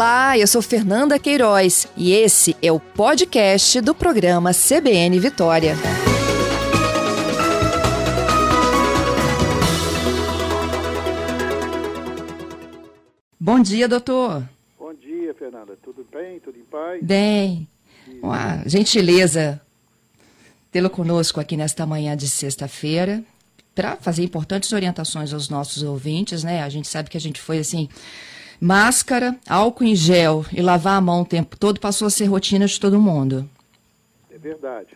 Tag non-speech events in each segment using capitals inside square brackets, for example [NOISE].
Olá, eu sou Fernanda Queiroz e esse é o podcast do programa CBN Vitória. Bom dia, doutor. Bom dia, Fernanda. Tudo bem? Tudo em paz? Bem. Uma gentileza tê-lo conosco aqui nesta manhã de sexta-feira para fazer importantes orientações aos nossos ouvintes, né? A gente sabe que a gente foi assim Máscara, álcool em gel e lavar a mão o tempo todo passou a ser rotina de todo mundo. É verdade.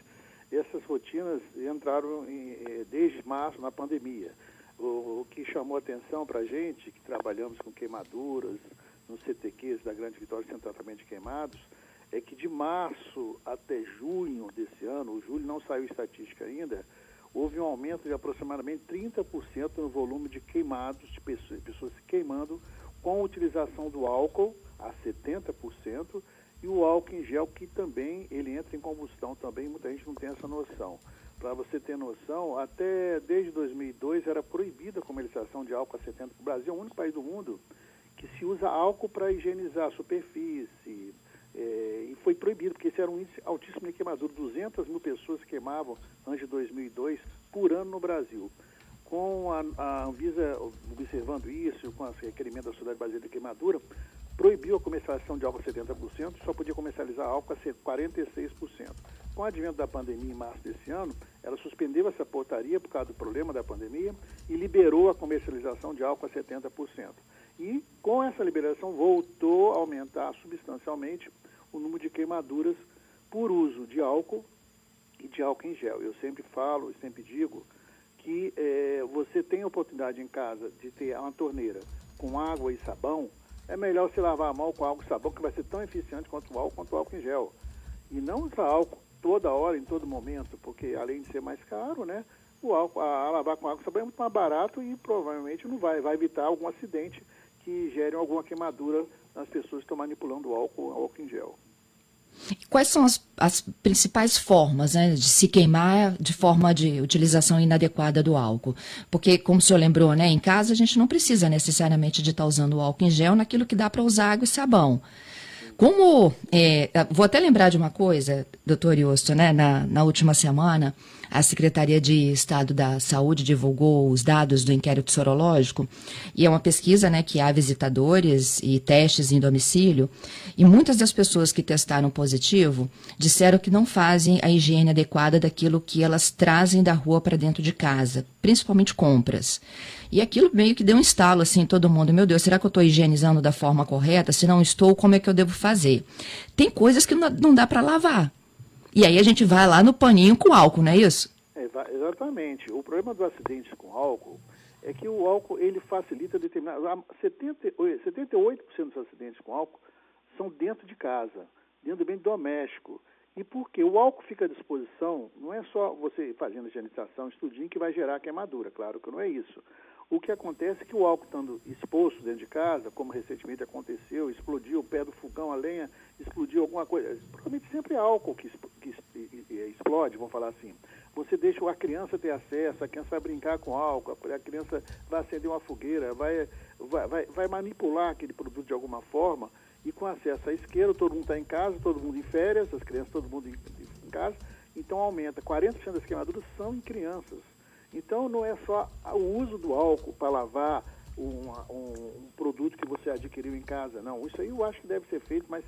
Essas rotinas entraram em, eh, desde março na pandemia. O, o que chamou atenção para a gente, que trabalhamos com queimaduras nos CTQs da Grande Vitória Sem Tratamento de Queimados, é que de março até junho desse ano, o julho não saiu estatística ainda, houve um aumento de aproximadamente 30% no volume de queimados, de pessoas, pessoas se queimando com a utilização do álcool a 70% e o álcool em gel que também ele entra em combustão também, muita gente não tem essa noção. Para você ter noção, até desde 2002 era proibida a comercialização de álcool a 70%. O Brasil é o único país do mundo que se usa álcool para higienizar a superfície, é, e foi proibido, porque esse era um índice altíssimo de queimadura. 200 mil pessoas queimavam antes de 2002 por ano no Brasil com a, a Anvisa observando isso, com os requerimentos da Sociedade Brasileira de Queimadura, proibiu a comercialização de álcool a 70%, só podia comercializar álcool a 46%. Com o advento da pandemia em março desse ano, ela suspendeu essa portaria por causa do problema da pandemia e liberou a comercialização de álcool a 70%. E com essa liberação voltou a aumentar substancialmente o número de queimaduras por uso de álcool e de álcool em gel. Eu sempre falo e sempre digo que é, você tem a oportunidade em casa de ter uma torneira com água e sabão, é melhor você lavar a mão com água e sabão, que vai ser tão eficiente quanto o álcool, quanto o álcool em gel. E não usar álcool toda hora, em todo momento, porque além de ser mais caro, né, o álcool, a, a lavar com água e sabão é muito mais barato e provavelmente não vai, vai evitar algum acidente que gere alguma queimadura nas pessoas que estão manipulando o álcool, álcool em gel. Quais são as, as principais formas né, de se queimar de forma de utilização inadequada do álcool? Porque, como o senhor lembrou, né, em casa a gente não precisa necessariamente de estar tá usando o álcool em gel naquilo que dá para usar água e sabão. Como, é, vou até lembrar de uma coisa, doutor Iosto, né, na, na última semana, a Secretaria de Estado da Saúde divulgou os dados do inquérito sorológico e é uma pesquisa né, que há visitadores e testes em domicílio e muitas das pessoas que testaram positivo disseram que não fazem a higiene adequada daquilo que elas trazem da rua para dentro de casa, principalmente compras. E aquilo meio que deu um estalo assim todo mundo. Meu Deus, será que eu estou higienizando da forma correta? Se não estou, como é que eu devo fazer? Tem coisas que não dá para lavar. E aí a gente vai lá no paninho com álcool, não é isso? exatamente. O problema dos acidentes com álcool é que o álcool ele facilita determinado. 70, 78% dos acidentes com álcool são dentro de casa, dentro do ambiente doméstico. E por quê? O álcool fica à disposição, não é só você fazendo higienização, estudinho que vai gerar queimadura, claro que não é isso. O que acontece é que o álcool estando exposto dentro de casa, como recentemente aconteceu, explodiu o pé do fogão, a lenha explodiu alguma coisa, provavelmente sempre é álcool que, que explode, vamos falar assim. Você deixa a criança ter acesso, a criança vai brincar com álcool, a criança vai acender uma fogueira, vai, vai, vai, vai manipular aquele produto de alguma forma, e com acesso à isqueiro, todo mundo está em casa, todo mundo em férias, as crianças, todo mundo em, em casa, então aumenta. 40% das queimaduras são em crianças. Então não é só o uso do álcool para lavar um, um, um, produto que você adquiriu em casa, não. Isso aí eu acho que deve ser feito, mas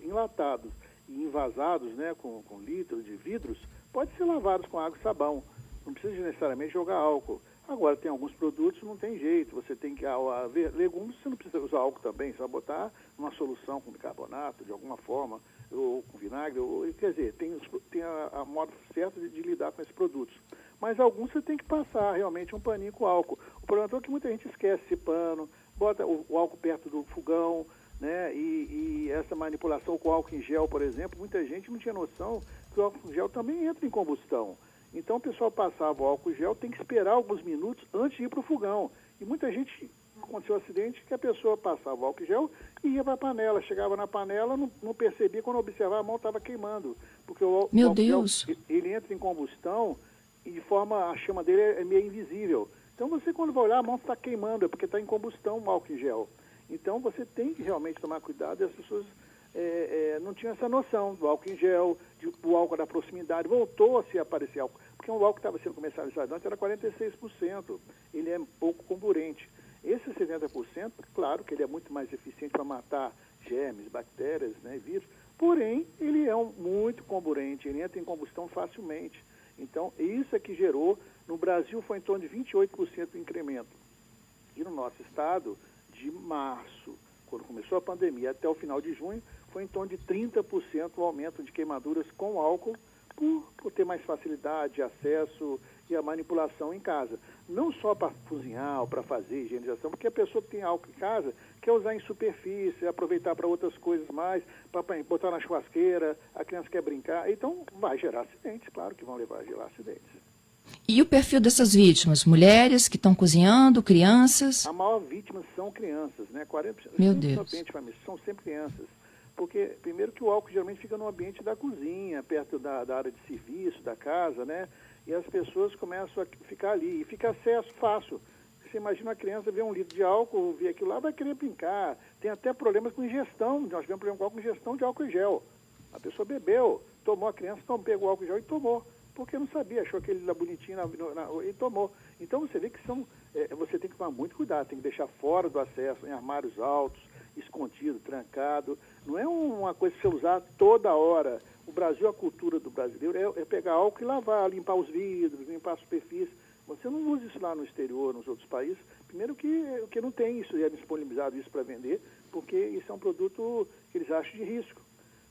enlatados e envasados, né, com, com litros de vidros, pode ser lavados com água e sabão. Não precisa necessariamente jogar álcool. Agora, tem alguns produtos não tem jeito. Você tem que. A, a, legumes você não precisa usar álcool também, vai botar uma solução com bicarbonato, de alguma forma, ou com vinagre. Ou, quer dizer, tem, tem a, a modo de, de lidar com esses produtos mas alguns você tem que passar realmente um paninho com álcool. O problema é que muita gente esquece esse pano, bota o, o álcool perto do fogão, né? E, e, essa manipulação com álcool em gel, por exemplo, muita gente não tinha noção que o álcool em gel também entra em combustão. Então o pessoal passava o álcool gel, tem que esperar alguns minutos antes de ir para o fogão. E muita gente aconteceu um acidente que a pessoa passava o álcool gel e ia para a panela. Chegava na panela, não, não percebia, quando observava, a mão estava queimando. Porque o, Meu o álcool Deus. Gel, ele entra em combustão e de forma, a chama dele é, é meio invisível. Então você quando vai olhar, a mão está queimando, é porque está em combustão o álcool gel. Então você tem que realmente tomar cuidado e as pessoas é, é, não tinham essa noção do álcool em gel, de, do álcool da proximidade. Voltou a se aparecer álcool, porque o álcool que estava sendo comercializado antes era 46%. Ele é pouco comburente. Esse 70%, claro que ele é muito mais eficiente para matar germes, bactérias, né, vírus, porém ele é um, muito comburente, ele entra em combustão facilmente. Então, isso é que gerou, no Brasil foi em torno de 28% o incremento. E no nosso estado, de março, quando começou a pandemia, até o final de junho, foi em torno de 30% o aumento de queimaduras com álcool, por, por ter mais facilidade, acesso e a manipulação em casa. Não só para cozinhar ou para fazer higienização, porque a pessoa que tem álcool em casa quer usar em superfície, aproveitar para outras coisas mais, para botar na churrasqueira, a criança quer brincar. Então, vai gerar acidentes, claro que vão levar a gerar acidentes. E o perfil dessas vítimas? Mulheres que estão cozinhando, crianças? A maior vítima são crianças, né? 40%. Meu Deus. São sempre crianças. Porque, primeiro, que o álcool geralmente fica no ambiente da cozinha, perto da, da área de serviço, da casa, né? E as pessoas começam a ficar ali. E fica acesso fácil. Você imagina uma criança ver um litro de álcool, ver aquilo lá, vai querer brincar. Tem até problemas com ingestão. Nós tivemos problema com álcool, ingestão de álcool em gel. A pessoa bebeu, tomou a criança, então pegou álcool em gel e tomou. Porque não sabia, achou aquele lá bonitinho na, na, e tomou. Então você vê que são. É, você tem que tomar muito cuidado, tem que deixar fora do acesso, em armários altos, escondido, trancado. Não é uma coisa que você usar toda hora. O Brasil, a cultura do brasileiro é, é pegar álcool e lavar, limpar os vidros, limpar a superfície. Você não usa isso lá no exterior, nos outros países. Primeiro que, que não tem isso, é disponibilizado isso para vender, porque isso é um produto que eles acham de risco.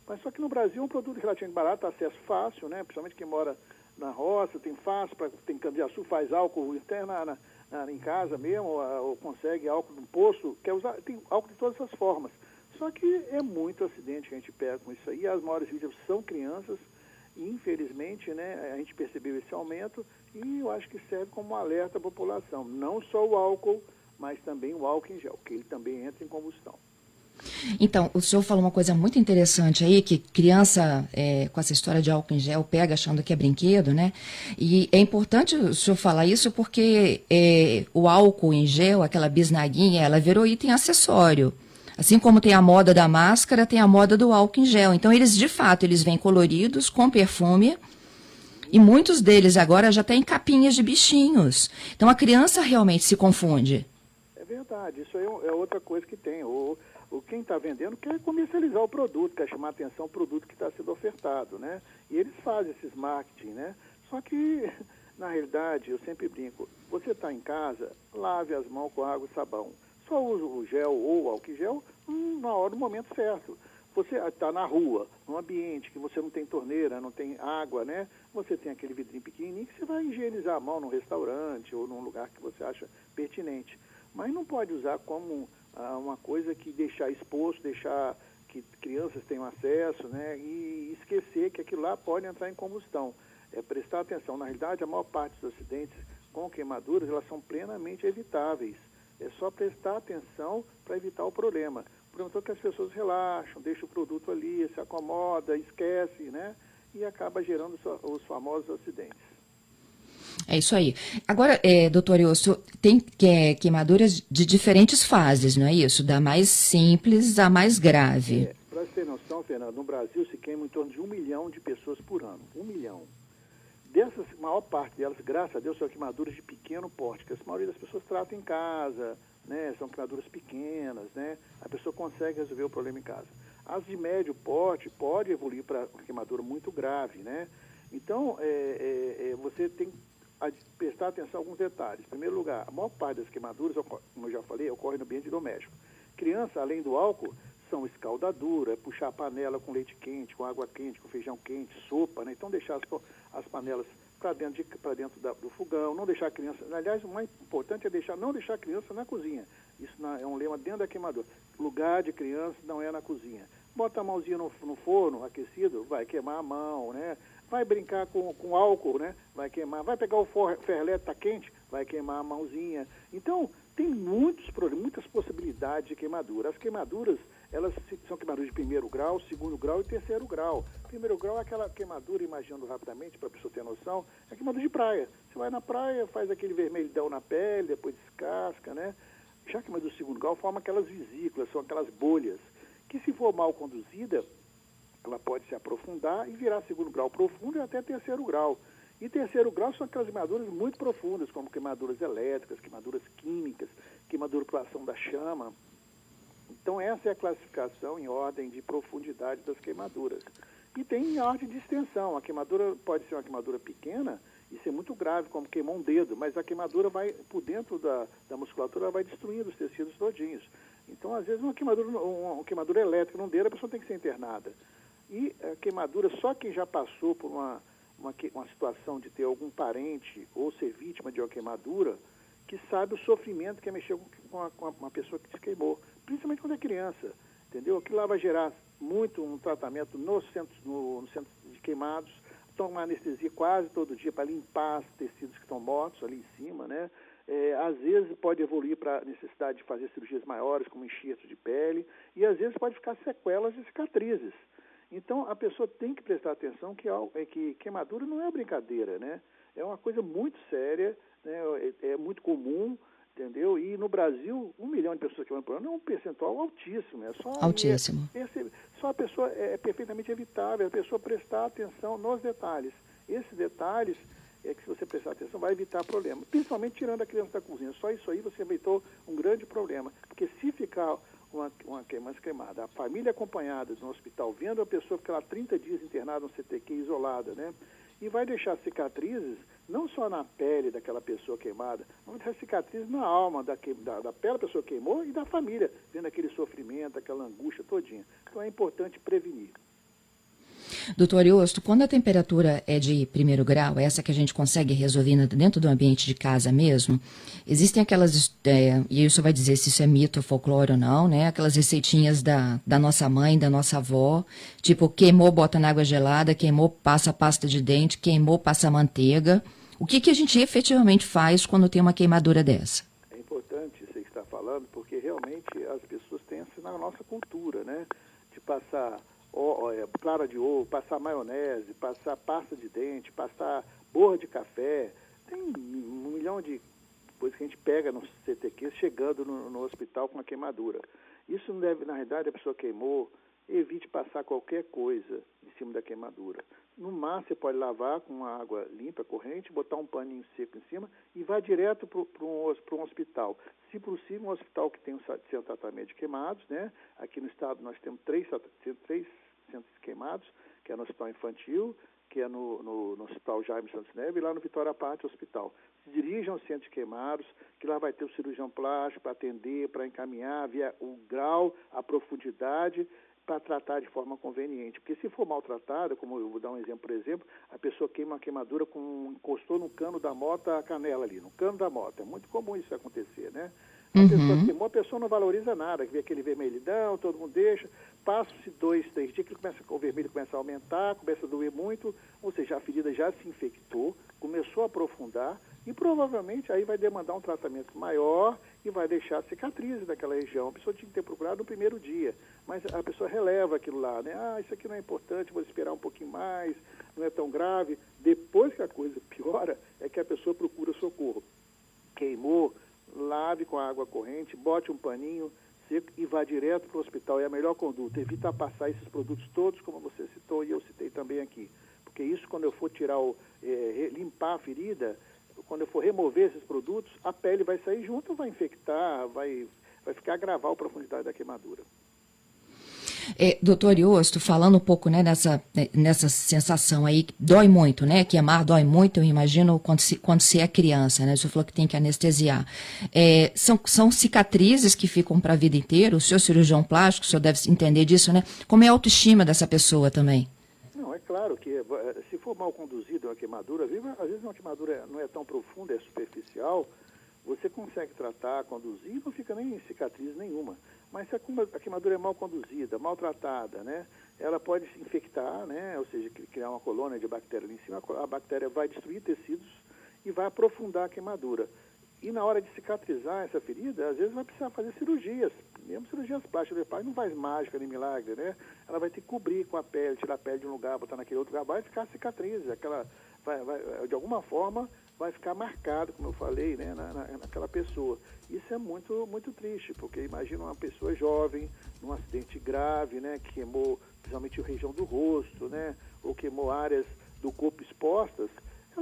Mas só que no Brasil é um produto relativamente barato, acesso fácil, né? principalmente quem mora na roça, tem fácil, pra, tem cana de açúcar, faz álcool interno na, na, em casa mesmo, ou, ou, consegue álcool no poço, quer usar, tem álcool de todas as formas. Só que é muito acidente que a gente pega com isso aí, as maiores vítimas são crianças, e infelizmente né, a gente percebeu esse aumento, e eu acho que serve como alerta à população. Não só o álcool, mas também o álcool em gel, que ele também entra em combustão. Então, o senhor falou uma coisa muito interessante aí, que criança, é, com essa história de álcool em gel, pega achando que é brinquedo, né? E é importante o senhor falar isso porque é, o álcool em gel, aquela bisnaguinha, ela virou item acessório. Assim como tem a moda da máscara, tem a moda do álcool em gel. Então, eles, de fato, eles vêm coloridos, com perfume, e muitos deles agora já têm capinhas de bichinhos. Então a criança realmente se confunde. É verdade, isso é, é outra coisa que tem. O, o quem está vendendo quer comercializar o produto, quer chamar atenção o produto que está sendo ofertado, né? E eles fazem esses marketing, né? Só que, [LAUGHS] na realidade, eu sempre brinco, você está em casa, lave as mãos com água e sabão. Só usa o gel ou álcool gel hum, na hora, no momento certo. Você está na rua, num ambiente que você não tem torneira, não tem água, né? Você tem aquele vidrinho pequenininho que você vai higienizar a mão num restaurante ou num lugar que você acha pertinente. Mas não pode usar como ah, uma coisa que deixar exposto, deixar que crianças tenham acesso, né? E esquecer que aquilo lá pode entrar em combustão. É prestar atenção. Na realidade, a maior parte dos acidentes com queimaduras, elas são plenamente evitáveis. É só prestar atenção para evitar o problema perguntou que as pessoas relaxam, deixam o produto ali, se acomoda, esquece, né? E acaba gerando os famosos acidentes. É isso aí. Agora, é, doutor Iosso, tem é, queimaduras de diferentes fases, não é isso? Da mais simples à mais grave. É, Para você ter noção, Fernando, no Brasil se queima em torno de um milhão de pessoas por ano. Um milhão. Dessas, maior parte delas, graças a Deus, são queimaduras de pequeno porte, que a maioria das pessoas tratam em casa, né? São queimaduras pequenas, né? A pessoa consegue resolver o problema em casa. As de médio porte pode evoluir para uma queimadura muito grave, né? Então, é, é, é, você tem que prestar atenção a alguns detalhes. Em primeiro lugar, a maior parte das queimaduras, como eu já falei, ocorre no ambiente doméstico. Criança, além do álcool, são escaldadura, é puxar a panela com leite quente, com água quente, com feijão quente, sopa, né? Então deixar as, as panelas para dentro, de, dentro da, do fogão, não deixar a criança. Aliás, o mais importante é deixar, não deixar a criança na cozinha. Isso na, é um lema dentro da queimadora. Lugar de criança não é na cozinha. Bota a mãozinha no, no forno aquecido, vai queimar a mão, né? Vai brincar com, com álcool, né? Vai queimar. Vai pegar o ferlete, tá quente, vai queimar a mãozinha. Então, tem muitos muitas possibilidades de queimadura. As queimaduras, elas são queimaduras de primeiro grau, segundo grau e terceiro grau. Primeiro grau é aquela queimadura, imaginando rapidamente, para a pessoa ter noção, é queimadura de praia. Você vai na praia, faz aquele vermelhidão na pele, depois descasca, né? Já queimadura do segundo grau forma aquelas vesículas, são aquelas bolhas, que se for mal conduzida, ela pode se aprofundar e virar segundo grau profundo e até terceiro grau. E terceiro grau são aquelas queimaduras muito profundas, como queimaduras elétricas, queimaduras químicas, queimadura por ação da chama. Então essa é a classificação em ordem de profundidade das queimaduras. E tem em ordem de extensão. A queimadura pode ser uma queimadura pequena e ser muito grave, como queimou um dedo, mas a queimadura vai, por dentro da, da musculatura, vai destruindo os tecidos todinhos. Então, às vezes, uma queimadura, uma, queimadura elétrica num dedo, a pessoa tem que ser internada. E a queimadura, só quem já passou por uma, uma, uma situação de ter algum parente ou ser vítima de uma queimadura, que sabe o sofrimento que é mexer com, a, com uma pessoa que se queimou, principalmente quando é criança, entendeu? Aquilo lá vai gerar muito um tratamento no centro, no, no centro de queimados, toma anestesia quase todo dia para limpar os tecidos que estão mortos ali em cima, né? É, às vezes pode evoluir para a necessidade de fazer cirurgias maiores, como enxerto de pele, e às vezes pode ficar sequelas e cicatrizes. Então a pessoa tem que prestar atenção que, é que queimadura não é brincadeira, né? É uma coisa muito séria, né? é, é muito comum entendeu? E no Brasil, um milhão de pessoas que vão por ano é um percentual altíssimo. É só altíssimo. É, só a pessoa é, é perfeitamente evitável, a pessoa prestar atenção nos detalhes. Esses detalhes é que se você prestar atenção vai evitar problema, principalmente tirando a criança da cozinha. Só isso aí você evitou um grande problema, porque se ficar uma, uma queimança queimada, a família acompanhada no hospital, vendo a pessoa ficar lá 30 dias internada no CTQ isolada, né? E vai deixar cicatrizes não só na pele daquela pessoa queimada, mas deixar cicatrizes na alma da, que, da, da pele da pessoa que queimou e da família, vendo aquele sofrimento, aquela angústia todinha. Então é importante prevenir. Doutor Iosto, quando a temperatura é de primeiro grau, essa que a gente consegue resolver dentro do ambiente de casa mesmo, existem aquelas, é, e isso vai dizer se isso é mito, folclore ou não, né? Aquelas receitinhas da, da nossa mãe, da nossa avó, tipo queimou, bota na água gelada, queimou, passa pasta de dente, queimou, passa manteiga. O que, que a gente efetivamente faz quando tem uma queimadura dessa? É importante que está falando, porque realmente as pessoas têm isso na nossa cultura, né? De passar é, clara de ovo, passar maionese, passar pasta de dente, passar borra de café. Tem um milhão de coisas que a gente pega no CTQ chegando no, no hospital com uma queimadura. Isso não deve, na realidade, a pessoa queimou, evite passar qualquer coisa em cima da queimadura. No mar, você pode lavar com água limpa, corrente, botar um paninho seco em cima e vá direto para um, um hospital. Se possível, um hospital que tem um centro de tratamento de queimados, né? Aqui no estado nós temos três, três centros queimados, que é no Hospital Infantil, que é no, no, no Hospital Jaime Santos Neves e lá no Vitória Parte Hospital. Se dirijam centro de queimados, que lá vai ter o cirurgião plástico para atender, para encaminhar via o grau, a profundidade para tratar de forma conveniente. Porque se for maltratada, como eu vou dar um exemplo, por exemplo, a pessoa queima uma queimadura com encostou no cano da moto a canela ali, no cano da moto. É muito comum isso acontecer, né? A uhum. pessoa queimou, a pessoa não valoriza nada, vê aquele vermelhidão, todo mundo deixa, passa-se dois, três dias que começa, o vermelho começa a aumentar, começa a doer muito, ou seja, a ferida já se infectou, começou a aprofundar e provavelmente aí vai demandar um tratamento maior e vai deixar cicatrizes daquela região. A pessoa tinha que ter procurado no primeiro dia, mas a pessoa releva aquilo lá, né? Ah, isso aqui não é importante, vou esperar um pouquinho mais, não é tão grave. Depois que a coisa [LAUGHS] piora, é que a pessoa procura socorro. Queimou, lave com água corrente, bote um paninho seco e vá direto para o hospital. É a melhor conduta. Evita passar esses produtos todos, como você citou e eu citei também aqui. Porque isso, quando eu for tirar o, é, limpar a ferida, quando eu for remover esses produtos, a pele vai sair junto, vai infectar, vai, vai ficar agravar a profundidade da queimadura. É, doutor Iosto, falando um pouco né, nessa, né, nessa sensação aí, dói muito, né? Queimar dói muito, eu imagino, quando se, quando se é criança, né? O senhor falou que tem que anestesiar. É, são, são cicatrizes que ficam para a vida inteira? O senhor cirurgião plástico, o senhor deve entender disso, né? Como é a autoestima dessa pessoa também? Não, é claro que eh, se for mal conduzida uma queimadura, às vezes uma queimadura não é tão profunda, é superficial, você consegue tratar, conduzir não fica nem cicatriz nenhuma. Mas se a queimadura é mal conduzida, maltratada, né, ela pode se infectar, né, ou seja, criar uma colônia de bactéria ali em cima, a bactéria vai destruir tecidos e vai aprofundar a queimadura. E na hora de cicatrizar essa ferida, às vezes vai precisar fazer cirurgias, mesmo cirurgias plásticas. O não faz mágica nem milagre, né? Ela vai ter que cobrir com a pele, tirar a pele de um lugar, botar naquele outro lugar, vai ficar cicatriz. Aquela, vai, vai, de alguma forma, vai ficar marcado, como eu falei, né, na, na, naquela pessoa. Isso é muito, muito triste, porque imagina uma pessoa jovem, num acidente grave, né, que queimou principalmente a região do rosto, né, ou queimou áreas do corpo expostas,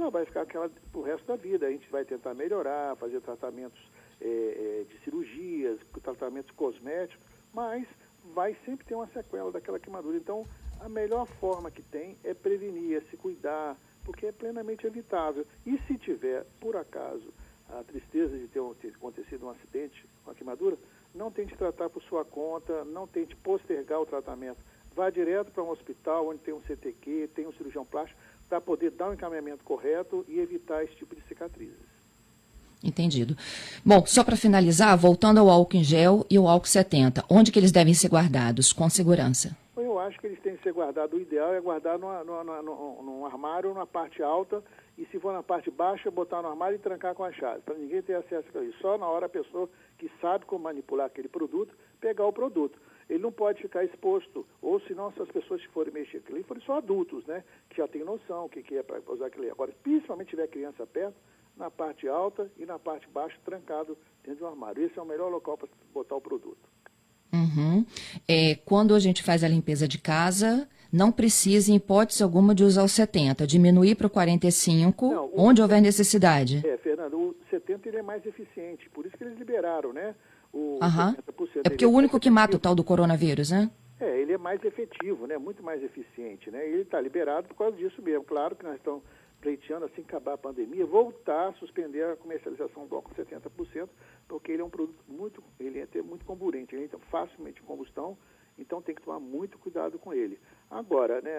ela vai ficar aquela pro resto da vida. A gente vai tentar melhorar, fazer tratamentos é, de cirurgias, tratamentos cosméticos, mas vai sempre ter uma sequela daquela queimadura. Então, a melhor forma que tem é prevenir, é se cuidar, porque é plenamente evitável. E se tiver, por acaso, a tristeza de ter acontecido um acidente, uma queimadura, não tente tratar por sua conta, não tente postergar o tratamento. Vá direto para um hospital onde tem um CTQ, tem um cirurgião plástico, para poder dar o um encaminhamento correto e evitar esse tipo de cicatrizes. Entendido. Bom, só para finalizar, voltando ao álcool em gel e o álcool 70, onde que eles devem ser guardados com segurança? Eu acho que eles têm que ser guardados. O ideal é guardar numa, numa, numa, num armário, na parte alta, e se for na parte baixa, botar no armário e trancar com a chave, para ninguém ter acesso a isso. Só na hora a pessoa que sabe como manipular aquele produto, pegar o produto. Ele não pode ficar exposto, ou senão se as pessoas que forem mexer com ele forem só adultos, né? Que já têm noção o que, que é para usar aquele. Agora, principalmente tiver criança perto, na parte alta e na parte baixa, trancado dentro do armário. Esse é o melhor local para botar o produto. Uhum. É, quando a gente faz a limpeza de casa, não precisa, em hipótese alguma, de usar o 70, diminuir para o 45, não, o onde houver necessidade. É, Fernando, o 70 ele é mais eficiente, por isso que eles liberaram, né? O, uhum. É porque é o único que mata o tal do coronavírus, né? É, ele é mais efetivo, né? Muito mais eficiente, né? E ele está liberado por causa disso mesmo. Claro que nós estamos pleiteando, assim que acabar a pandemia, voltar a suspender a comercialização do álcool 70%, porque ele é um produto muito, ele é muito comburente, ele é facilmente combustão, então tem que tomar muito cuidado com ele. Agora, né,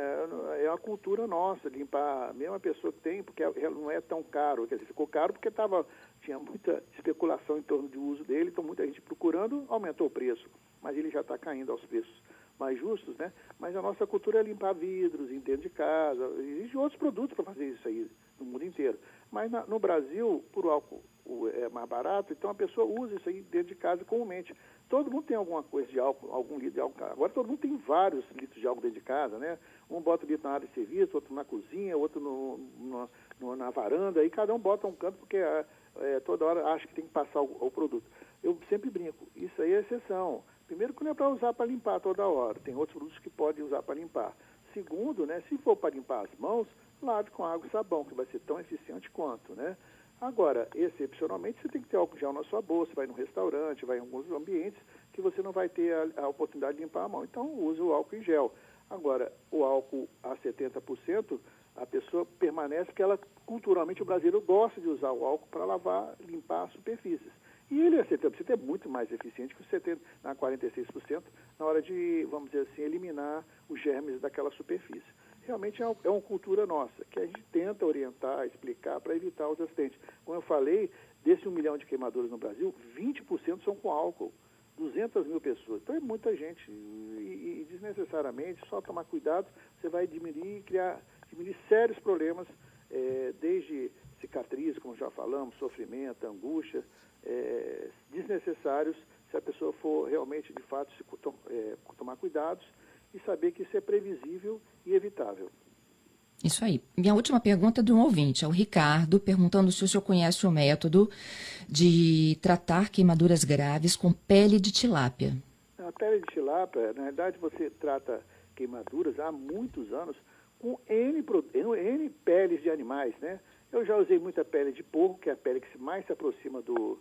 é uma cultura nossa, limpar, mesmo a pessoa tem, porque não é tão caro, quer dizer, ficou caro porque tava, tinha muita especulação em torno do uso dele, então muita gente procurando, aumentou o preço, mas ele já está caindo aos preços mais justos, né? Mas a nossa cultura é limpar vidros dentro de casa, existem outros produtos para fazer isso aí no mundo inteiro. Mas na, no Brasil, por álcool é mais barato, então a pessoa usa isso aí dentro de casa comumente. Todo mundo tem alguma coisa de álcool, algum litro de álcool. Agora todo mundo tem vários litros de álcool dentro de casa, né? Um bota o litro na área de serviço, outro na cozinha, outro no, no, no, na varanda, e cada um bota um canto porque é, é, toda hora acha que tem que passar o, o produto. Eu sempre brinco, isso aí é exceção. Primeiro que não é para usar para limpar toda hora, tem outros produtos que podem usar para limpar. Segundo, né, se for para limpar as mãos, lave com água e sabão, que vai ser tão eficiente quanto, né? Agora, excepcionalmente, você tem que ter álcool gel na sua bolsa, vai no restaurante, vai em alguns ambientes que você não vai ter a, a oportunidade de limpar a mão. Então, use o álcool em gel. Agora, o álcool a 70%, a pessoa permanece porque ela, culturalmente, o brasileiro gosta de usar o álcool para lavar, limpar superfícies. E ele, a 70%, é muito mais eficiente que o 70%, na 46%, na hora de, vamos dizer assim, eliminar os germes daquela superfície. Realmente é, é uma cultura nossa, que a gente tenta orientar, explicar para evitar os acidentes. Como eu falei, desse um milhão de queimaduras no Brasil, 20% são com álcool. 200 mil pessoas. Então é muita gente. E, e, desnecessariamente, só tomar cuidado, você vai diminuir criar diminuir sérios problemas, é, desde cicatriz, como já falamos, sofrimento, angústia, é, desnecessários se a pessoa for realmente, de fato, se, é, tomar cuidados e saber que isso é previsível e evitável. Isso aí. Minha última pergunta é de um ouvinte, é o Ricardo, perguntando se o senhor conhece o método de tratar queimaduras graves com pele de tilápia. A pele de tilápia, na verdade, você trata queimaduras há muitos anos com N, N peles de animais, né? Eu já usei muita pele de porco, que é a pele que mais se aproxima do,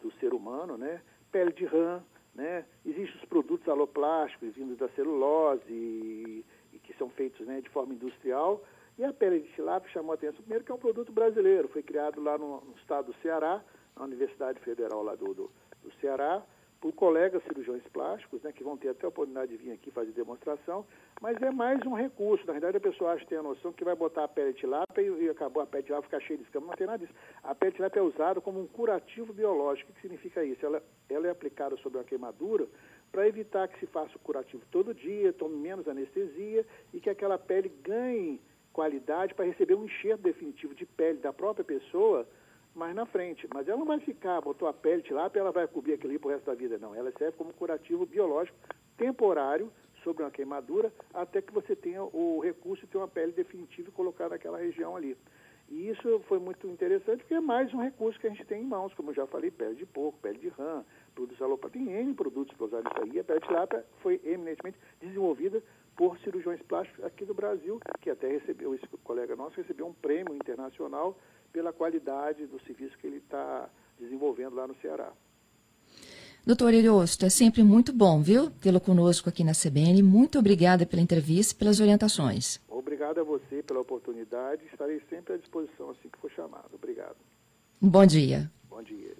do ser humano, né? Pele de rã, né? Existem os produtos aloplásticos vindos da celulose e, que são feitos né, de forma industrial. E a pele de tilápia chamou a atenção, primeiro que é um produto brasileiro, foi criado lá no, no estado do Ceará, na Universidade Federal lá do, do, do Ceará, por colegas cirurgiões plásticos, né, que vão ter até a oportunidade de vir aqui fazer demonstração, mas é mais um recurso. Na verdade, a pessoa acha que tem a noção que vai botar a pele de tilápia e, e acabou a pele de tilápia ficar cheia de escama. Não tem nada disso. A pele de tilápia é usada como um curativo biológico. O que significa isso? Ela, ela é aplicada sobre uma queimadura para evitar que se faça o curativo todo dia, tome menos anestesia e que aquela pele ganhe qualidade para receber um enxerto definitivo de pele da própria pessoa mais na frente. Mas ela não vai ficar, botou a pele de tilápia, ela vai cobrir aquilo ali pro resto da vida, não. Ela serve como curativo biológico temporário sobre uma queimadura até que você tenha o recurso de ter uma pele definitiva e colocar naquela região ali. E isso foi muito interessante, porque é mais um recurso que a gente tem em mãos, como eu já falei, pele de porco, pele de rã, produtos alopáticos, tem N produtos para usar nisso aí. A pele de tilápia foi eminentemente desenvolvida por cirurgiões plásticos aqui do Brasil, que até recebeu, esse colega nosso recebeu um prêmio internacional pela qualidade do serviço que ele está desenvolvendo lá no Ceará. Doutor Eriosto, é sempre muito bom, viu, tê-lo conosco aqui na CBN. Muito obrigada pela entrevista e pelas orientações. Obrigado a você pela oportunidade. Estarei sempre à disposição assim que for chamado. Obrigado. Bom dia. Bom dia.